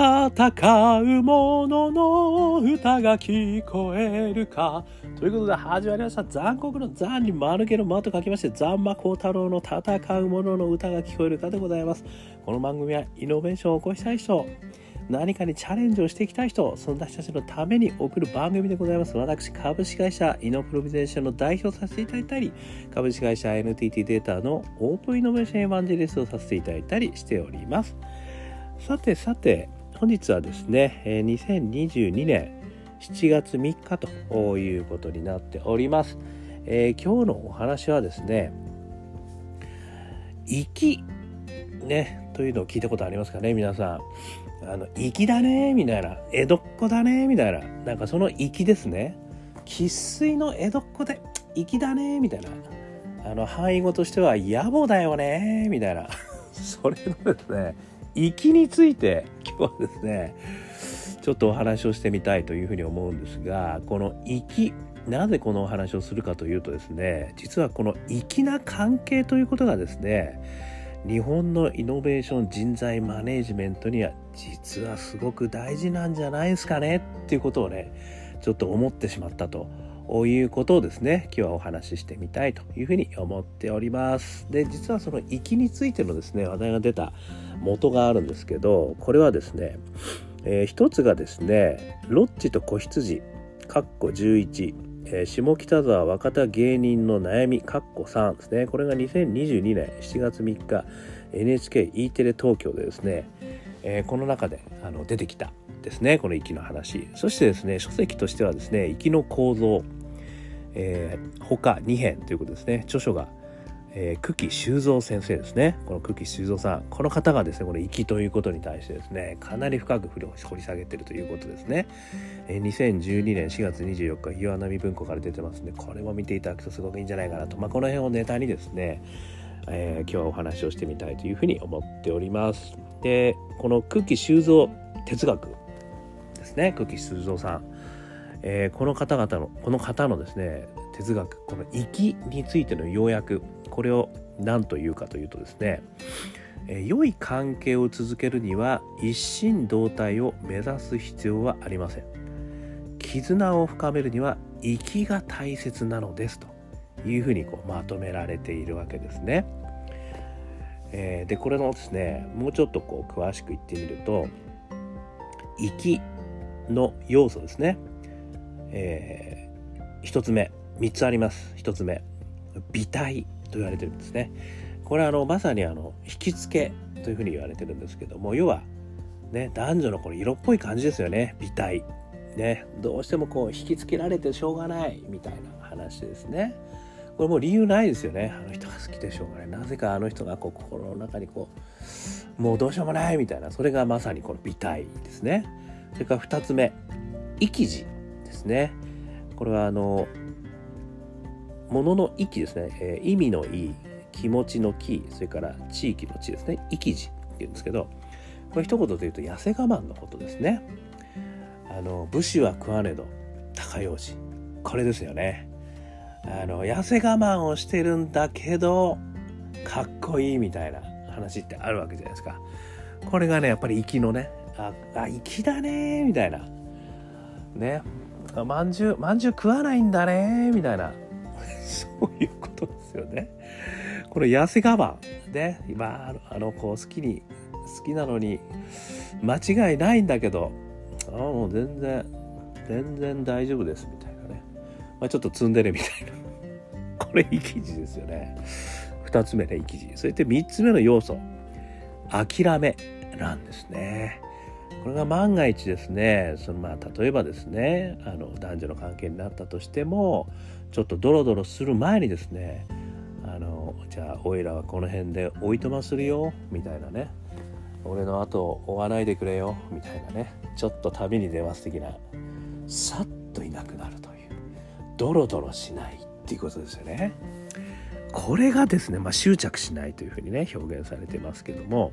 戦う者のの歌が聞こえるか。ということで始まりました。残酷の残に丸けの間と書きまして、残魔高太郎の戦う者のの歌が聞こえるかでございます。この番組はイノベーションを起こしたい人、何かにチャレンジをしていきたい人、そんな人たちのために送る番組でございます。私、株式会社イノプロビゼンションの代表させていただいたり、株式会社 NTT データのオープンイノベーションエヴァンジェリストをさせていただいたりしております。さてさて、本日はですね、2022年7月3日ということになっております。えー、今日のお話はですね、粋ね、というのを聞いたことありますかね、皆さん。あの、粋だね、みたいな。江戸っ子だね、みたいな。なんかその粋ですね。生粋の江戸っ子で、粋だね、みたいな。あの、範囲語としては、野暮だよね、みたいな。それのですね、きについて今日はですねちょっとお話をしてみたいというふうに思うんですがこのきなぜこのお話をするかというとですね実はこの粋な関係ということがですね日本のイノベーション人材マネジメントには実はすごく大事なんじゃないですかねっていうことをねちょっと思ってしまったと。いうことをですね今日はお話ししてみたいというふうに思っております。で実はその粋についてのですね話題が出た元があるんですけどこれはですね、えー、一つがですねロッチと子羊かっこ11、えー、下北沢若手芸人の悩みかっこ3ですね。これが2022年7月3日 NHKE テレ東京でですね、えー、この中であの出てきたですねこの息の話。そしてですね書籍としてはですね息の構造、えー、他2編ということですね。著書がえー、久喜修造先生ですね。この久喜修造さんこの方がですねこの粋ということに対してですねかなり深く掘り下げてるということですね、えー、2012年4月24日岩波文庫から出てますんでこれも見ていただくとすごくいいんじゃないかなと、まあ、この辺をネタにですね、えー、今日はお話をしてみたいというふうに思っております。でこの久喜修造哲学ですね。久喜修造さん、えー、この方々のこの方のですね哲学この粋についての要約これを何というかというとですね、え良い関係を続けるには一心同体を目指す必要はありません。絆を深めるには粋が大切なのですというふうにこうまとめられているわけですね、えー、でこれのですねもうちょっとこう詳しく言ってみると粋の要素ですね、えー、1つ目3つあります1つ目美体と言われてるんですね。これはあのまさにあの引き付けというふうに言われてるんですけども要はね男女のこの色っぽい感じですよね美体。ねどうしてもこう引きつけられてしょうがないみたいな話ですね。これもう理由ないですよね。あの人が好きでしょうがない。なぜかあの人がこう心の中にこうもうどうしようもないみたいなそれがまさにこの美体ですね。それから2つ目息地ですね。これはあのものの域ですね、えー、意味のい気持ちの気それから地域の地ですね。域地っていうんですけどこれ一言で言うと痩せ我慢のことですね。あの武士は食わねど高用事これですよね。あの痩せ我慢をしてるんだけどかっこいいみたいな話ってあるわけじゃないですか。これがねやっぱり粋のねああ粋だねみたいな。ね。まんじゅうまんじゅう食わないんだねみたいなそういうことですよね。この痩せ我慢。ね。今、あの子好きに、好きなのに、間違いないんだけど、あもう全然、全然大丈夫です、みたいなね。まあ、ちょっと積んでるみたいな。これ、生き字ですよね。二つ目ね、生き字。そして三つ目の要素。諦めなんですね。これが万が一ですねそのまあ例えばですねあの男女の関係になったとしてもちょっとドロドロする前にですねあのじゃあおいらはこの辺でおいとまするよみたいなね俺の後を追わないでくれよみたいなねちょっと旅に出ます的なさっといなくなるというドロドロしないっていうことですよね。これがですね、まあ、執着しないというふうにね表現されてますけども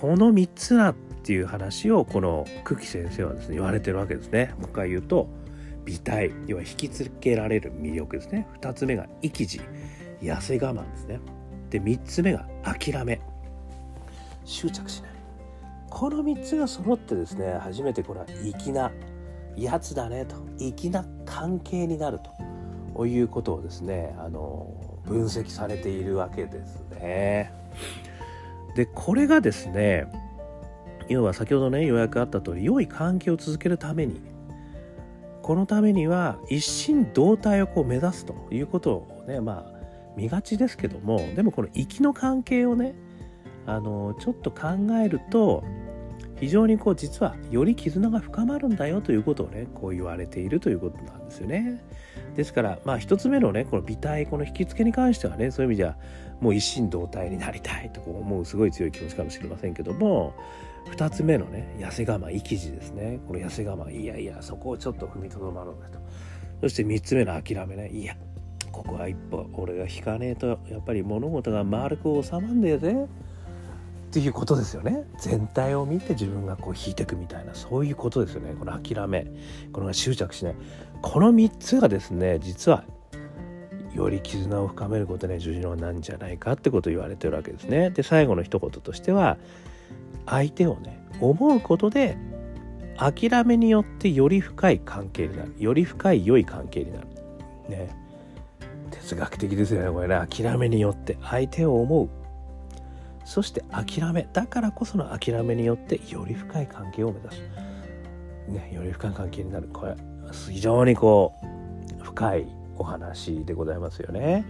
この3つだっていう話をこの久喜先生はですね言われてるわけですね。もう一回言うと美体要は引きつけられる魅力ですね。2つ目が生地痩せ我慢ですね。で3つ目が諦め執着しない。この3つが揃ってですね初めてこれは粋なやつだねと粋な関係になるということをですねあの分析されているわけですね。でこれがですね要は先ほどね予約あった通り良い関係を続けるためにこのためには一心同体をこう目指すということをねまあ見がちですけどもでもこの行きの関係をねあのちょっと考えると非常にこう実はより絆が深まるんだよということをねこう言われているということなんですよね。ですからまあ一つ目のねこの美体この引き付けに関してはねそういう意味じゃもう一心同体になりたいと思うすごい強い気持ちかもしれませんけども2つ目のね痩せ我慢生き字ですね。この痩せ我慢いやいやそこをちょっと踏みとどまろうねと。そして3つ目の諦めねいやここは一歩俺が引かねえとやっぱり物事が丸く収まるんねえぜっていうことですよね。全体を見て自分がこう引いていくみたいなそういうことですよね。この諦め。この執着しない。この3つがですね実はより絆を深めることに重要なんじゃないかってことを言われてるわけですね。で最後の一言としては相手をね思うことで諦めによってより深い関係になる。より深い良い関係になる。ね。哲学的ですよねこれね。諦めによって相手を思う。そして諦めだからこその諦めによってより深い関係を目指す、ね、より深い関係になる。これ非常にこう深いお話でございますよね。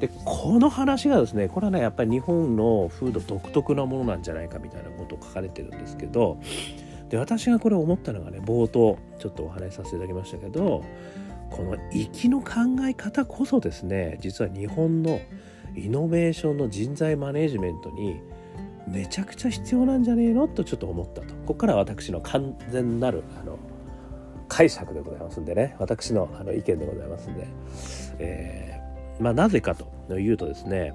でこの話がですねこれはねやっぱり日本の風土独特なものなんじゃないかみたいなことを書かれてるんですけどで私がこれ思ったのがね冒頭ちょっとお話しさせていただきましたけどこの粋の考え方こそですね実は日本のイノベーションの人材マネジメントにめちゃくちゃ必要なんじゃねえの？とちょっと思ったと。ここからは私の完全なるあの解釈でございますんでね。私のあの意見でございますんで、えー、まあなぜかというとですね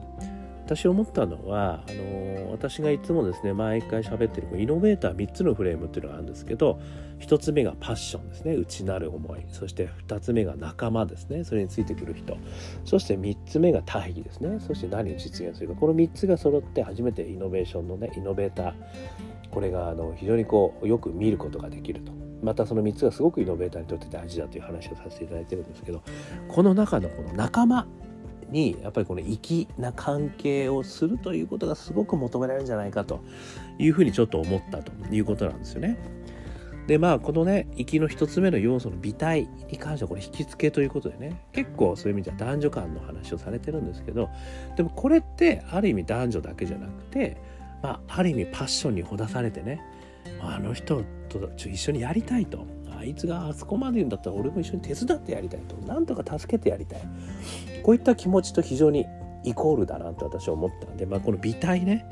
私思ったのはあの私がいつもですね毎回喋ってるイノベーター3つのフレームっていうのがあるんですけど1つ目がパッションですね。内なる思い。そして2つ目が仲間ですね。それについてくる人。そして3つ目が大義ですね。そして何を実現するか。この3つが揃って初めてイノベーションのねイノベーター。これがあの非常にこうよく見ることができると。またその3つがすごくイノベーターにとって大事だという話をさせていただいてるんですけどこの中のこの仲間にやっぱりこの粋な関係をするということがすごく求められるんじゃないかというふうにちょっと思ったということなんですよね。でまあこのね粋の一つ目の要素の美体に関してはこれ引き付けということでね結構そういう意味では男女間の話をされてるんですけどでもこれってある意味男女だけじゃなくて、まあ、ある意味パッションにほだされてねあの人と一緒にやりたいとあいつがあそこまで言うんだったら俺も一緒に手伝ってやりたいと。なんとか助けてやりたい。こういった気持ちと非常にイコールだなと私は思った。んで、まあ、この美体ね。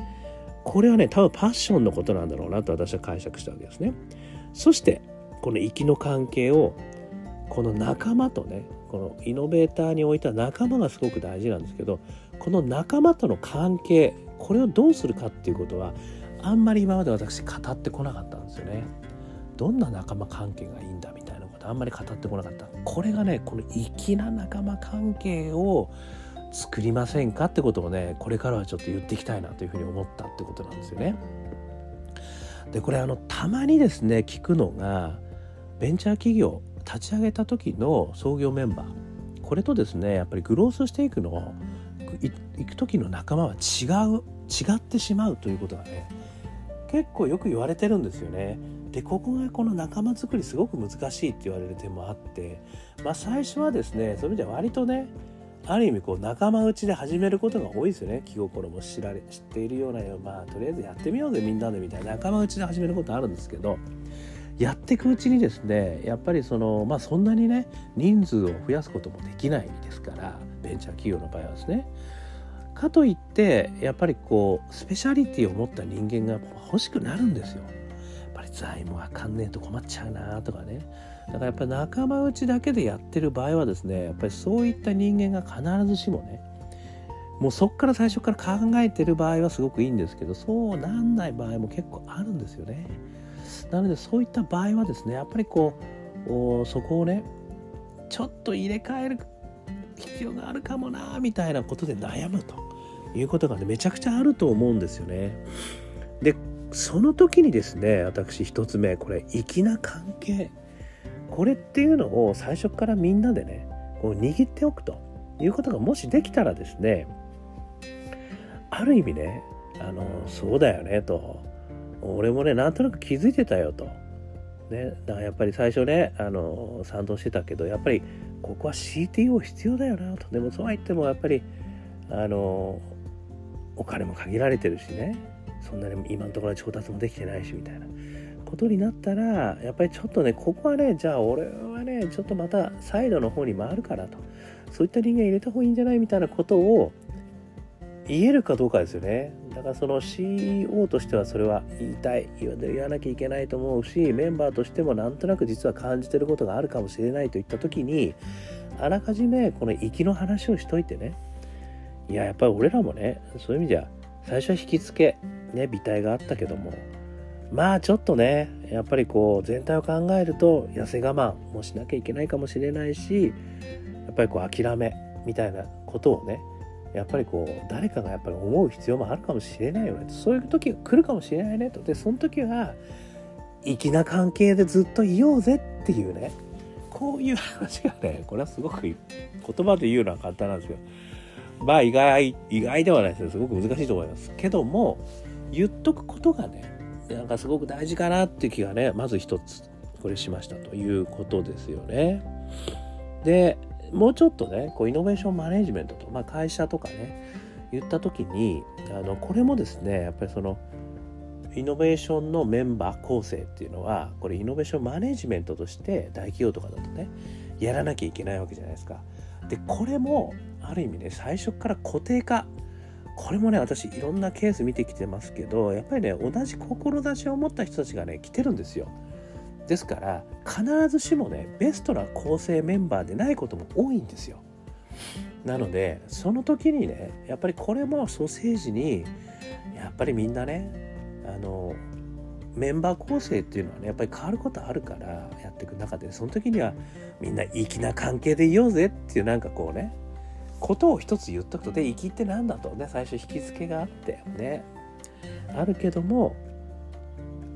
これはね多分パッションのことなんだろうなと私は解釈したわけですね。そしてこの粋の関係をこの仲間とねこのイノベーターにおいては仲間がすごく大事なんですけどこの仲間との関係これをどうするかっていうことはあんまり今まで私語ってこなかったんですよね。どんな仲間関係がいいんだみたいなことあんまり語ってこなかったこれがねこの粋な仲間関係を作りませんかってことをねこれからはちょっと言っていきたいなというふうに思ったってことなんですよね。でこれあのたまにですね聞くのがベンチャー企業立ち上げた時の創業メンバーこれとですねやっぱりグロースしていくの行く時の仲間は違う違ってしまうということがね結構よく言われてるんですよね。でここがこの仲間作りすごく難しいって言われる点もあって、まあ、最初はですねそういう意味では割とねある意味こう仲間内で始めることが多いですよね。気心も知られ知っているようなよまあとりあえずやってみようぜみんなでみたいな。仲間内で始めることあるんですけどやっていくうちにですねやっぱりそのまあそんなにね人数を増やすこともできないですからベンチャー企業の場合はですね。かといってやっぱりこうスペシャリティを持った人間が欲しくなるんですよ。やっぱり財務わかんねえと困っちゃうなとかねだからやっぱり仲間内だけでやってる場合はですねやっぱりそういった人間が必ずしもねもうそっから最初から考えてる場合はすごくいいんですけどそうなんない場合も結構あるんですよね。なのでそういった場合はですねやっぱりこうそこをねちょっと入れ替える必要があるかもなみたいなことで悩むということがねめちゃくちゃあると思うんですよね。でその時にですね私一つ目これ粋な関係これっていうのを最初からみんなでねこう握っておくということがもしできたらですねある意味ねあのそうだよねと俺もねなんとなく気づいてたよと。ね、だからやっぱり最初ねあの賛同してたけどやっぱりここは CTO 必要だよなとでもそうは言ってもやっぱりあのお金も限られてるしね。そんなに今のところは調達もできてないしみたいな。ことになったらやっぱりちょっとねここはねじゃあ俺はねちょっとまたサイドの方に回るからと。そういった人間入れた方がいいんじゃないみたいなことを言えるかどうかですよね。だからその CEO としてはそれは言いたい言わなきゃいけないと思うしメンバーとしてもなんとなく実は感じてることがあるかもしれないといった時にあらかじめこの行きの話をしといてね。いややっぱり俺らもねそういう意味じゃ最初は引き付けね美体があったけどもまあちょっとねやっぱりこう全体を考えると痩せ我慢もしなきゃいけないかもしれないしやっぱりこう諦めみたいなことをねやっぱりこう誰かがやっぱり思う必要もあるかもしれないよね。そういう時が来るかもしれないねと。でその時は粋な関係でずっといようぜっていうねこういう話がねこれはすごく言葉で言うのは簡単なんですよまあ意外意外ではないですよすごく難しいと思います。けども言っとくことがねなんかすごく大事かなっていう気がねまず一つこれしましたということですよね。でもうちょっとねこうイノベーションマネジメントと、まあ、会社とかね言った時にあのこれもですねやっぱりそのイノベーションのメンバー構成っていうのはこれイノベーションマネジメントとして大企業とかだとねやらなきゃいけないわけじゃないですか。でこれもある意味ね最初から固定化これもね私いろんなケース見てきてますけどやっぱりね同じ志を持った人たちがね来てるんですよ。ですから必ずしもねベストな構成メンバーでないことも多いんですよ。なのでその時にねやっぱりこれもソーセージにやっぱりみんなねあのメンバー構成っていうのはねやっぱり変わることあるからやっていく中でその時にはみんな粋な関係でいようぜっていうなんかこうねことを一つ言っとくとで粋って何だと。ね最初引き付けがあってね。あるけども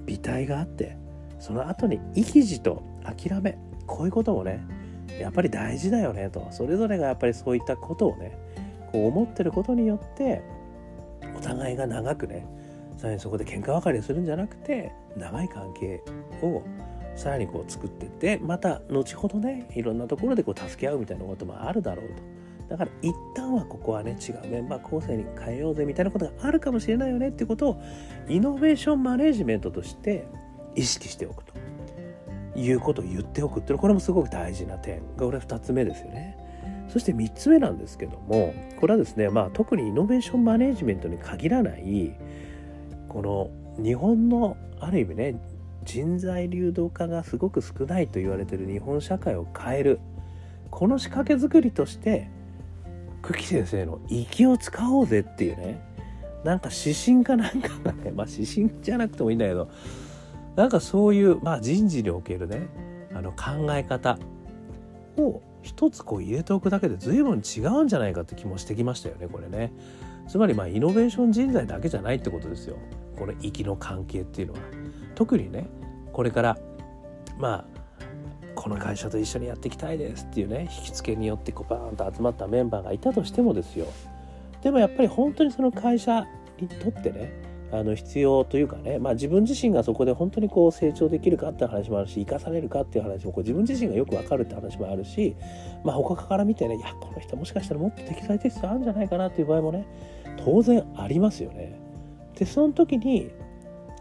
美体があってその後に生き字と諦めこういうこともねやっぱり大事だよねと。それぞれがやっぱりそういったことをねこう思ってることによってお互いが長くねさらにそこで喧嘩別れするんじゃなくて長い関係をさらにこう作ってってまた後ほどねいろんなところでこう助け合うみたいなこともあるだろうと。だから一旦はここはね違うメンバー構成に変えようぜみたいなことがあるかもしれないよねっていうことをイノベーションマネジメントとして意識しておくと。いうことを言っておくっていうのこれもすごく大事な点が俺は2つ目ですよね。そして3つ目なんですけどもこれはですねまあ特にイノベーションマネジメントに限らないこの日本のある意味ね人材流動化がすごく少ないと言われてる日本社会を変える。この仕掛け作りとして久喜先生の「粋を使おうぜ」っていうねなんか指針かなんかがね。まあ指針じゃなくてもいいんだけどなんかそういう、まあ、人事におけるねあの考え方を一つこう入れておくだけで随分違うんじゃないかって気もしてきましたよねこれね。つまりまあイノベーション人材だけじゃないってことですよ。この息の関係っていうのは。特にねこれからまあこの会社と一緒にやっていきたいですっていうね引き付けによってこうバーンと集まったメンバーがいたとしてもですよでもやっぱり本当にその会社にとってねあの必要というかね、まあ、自分自身がそこで本当にこう成長できるかって話もあるし生かされるかっていう話もこう自分自身がよく分かるって話もあるし、まあ、他から見てねいやこの人もしかしたらもっと適材適所あるんじゃないかなっていう場合もね当然ありますよね。でその時に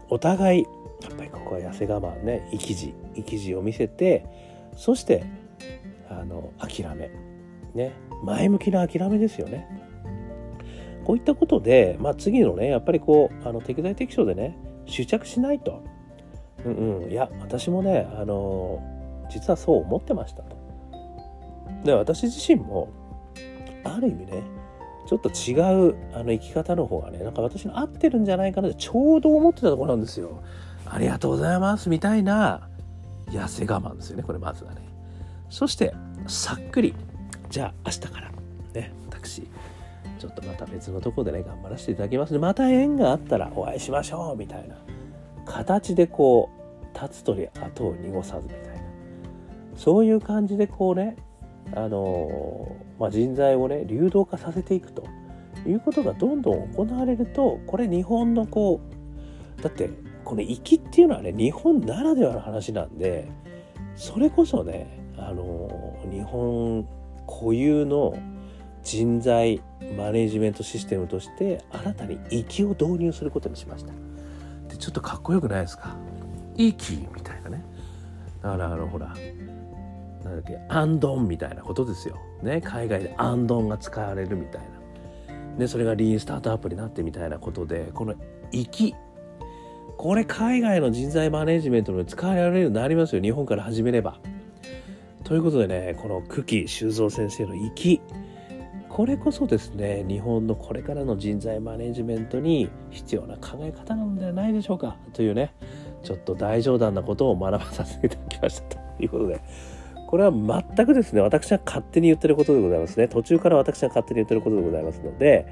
お互いやっぱりここは痩せ我慢ね生き字生き字を見せてそしてあの諦めね前向きな諦めですよね。こういったことで、まあ、次のねやっぱりこうあの適材適所でね執着しないと。うんうん、いや私もねあの実はそう思ってましたと。で私自身もある意味ねちょっと違うあの生き方の方がねなんか私の合ってるんじゃないかなってちょうど思ってたところなんですよ。ありがとうございますみたいな痩せ我慢ですよねこれまずはね。そしてさっくり。じゃあ明日からね私ちょっとまた別のとこでね頑張らせていただきます。でまた縁があったらお会いしましょうみたいな。形でこう立つ鳥後を濁さずみたいな。そういう感じでこうねあのまあ、人材をね流動化させていくということがどんどん行われるとこれ日本のこうだってこの粋っていうのはね日本ならではの話なんでそれこそねあの日本固有の人材マネジメントシステムとして新たに粋を導入することにしました。でちょっとかっこよくないですか？粋みたいなね。だからあのほらなんだっけアンドンみたいなことですよ、ね、海外でアンドンが使われるみたいな。でそれがリーンスタートアップになってみたいなことでこの粋これ海外の人材マネジメントに使われるようになりますよ。日本から始めれば。ということでねこの久喜修造先生の粋これこそですね日本のこれからの人材マネジメントに必要な考え方なのではないでしょうか。というねちょっと大冗談なことを学ばさせていただきました。ということでこれは全くですね私は勝手に言ってることでございますね。途中から私は勝手に言ってることでございますので、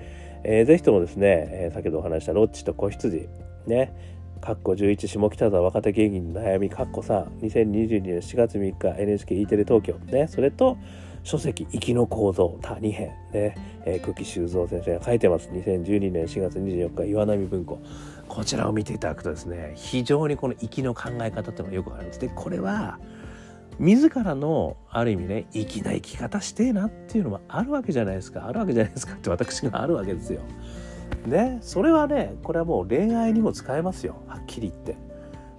えー、ぜひともですね、えー、先ほどお話したロッチと子羊ねかっこ11下北沢若手芸人の悩みかっこ3 2022年4月3日 NHKE テレ東京ねそれと書籍「生きの構造」他2編ね、えー、久喜修造先生が書いてます。2012年4月24日岩波文庫。こちらを見ていただくとですね非常にこの生きの考え方っていうのがよくあるんです。でこれは自らのある意味ね粋な生き方してえなっていうのもあるわけじゃないですかあるわけじゃないですかって私があるわけですよ。ねそれはねこれはもう恋愛にも使えますよはっきり言って。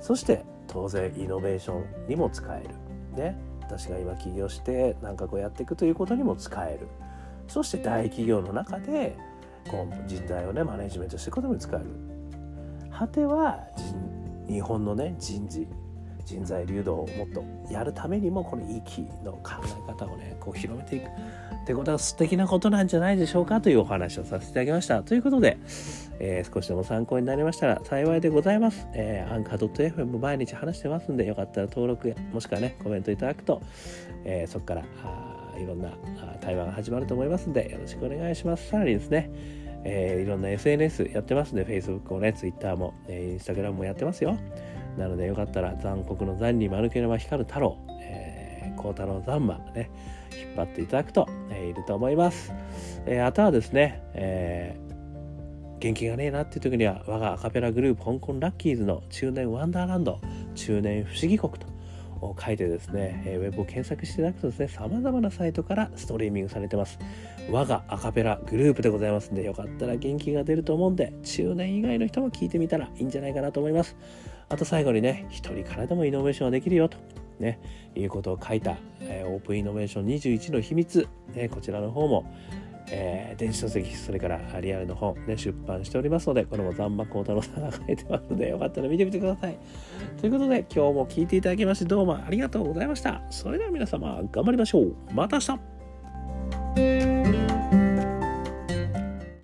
そして当然イノベーションにも使える。ね私が今起業して何かこうやっていくということにも使えるそして大企業の中でこう人材をねマネジメントしていくことにも使える果ては日本のね人事人材流動をもっとやるためにもこの息の考え方をねこう広めていくってことは素敵なことなんじゃないでしょうかというお話をさせていただきました。ということで、えー、少しでも参考になりましたら幸いでございます、えー、アンカー .fm 毎日話してますんでよかったら登録やもしくはねコメントいただくと、えー、そこからいろんな対話が始まると思いますんでよろしくお願いします。さらにですねえー、いろんな SNS やってますんで Facebook をね Twitter も、えー、Instagram もやってますよ。なのでよかったら残酷の残に丸ければ光る太郎、えー、孝太郎残馬ね、引っ張っていただくと、えー、いると思います。えー、あとはですね、えー、元気がねえなっていう時には我がアカペラグループ香港ラッキーズの中年ワンダーランド中年不思議国と書いてですね、ウェブを検索していただくとですね、様々なサイトからストリーミングされてます。我がアカペラグループでございますんで、よかったら元気が出ると思うんで、中年以外の人も聞いてみたらいいんじゃないかなと思います。あと最後にね、一人からでもイノベーションはできるよと。ね、いうことを書いた、えー、オープンイノベーション21の秘密、ね、こちらの方も、えー、電子書籍、それからリアルの本、ね、出版しておりますので、これも残馬幸太郎さんが書いてますので、よかったら見てみてください。ということで、今日も聞いていただきまして、どうもありがとうございました。それでは皆様、頑張りましょう。また明日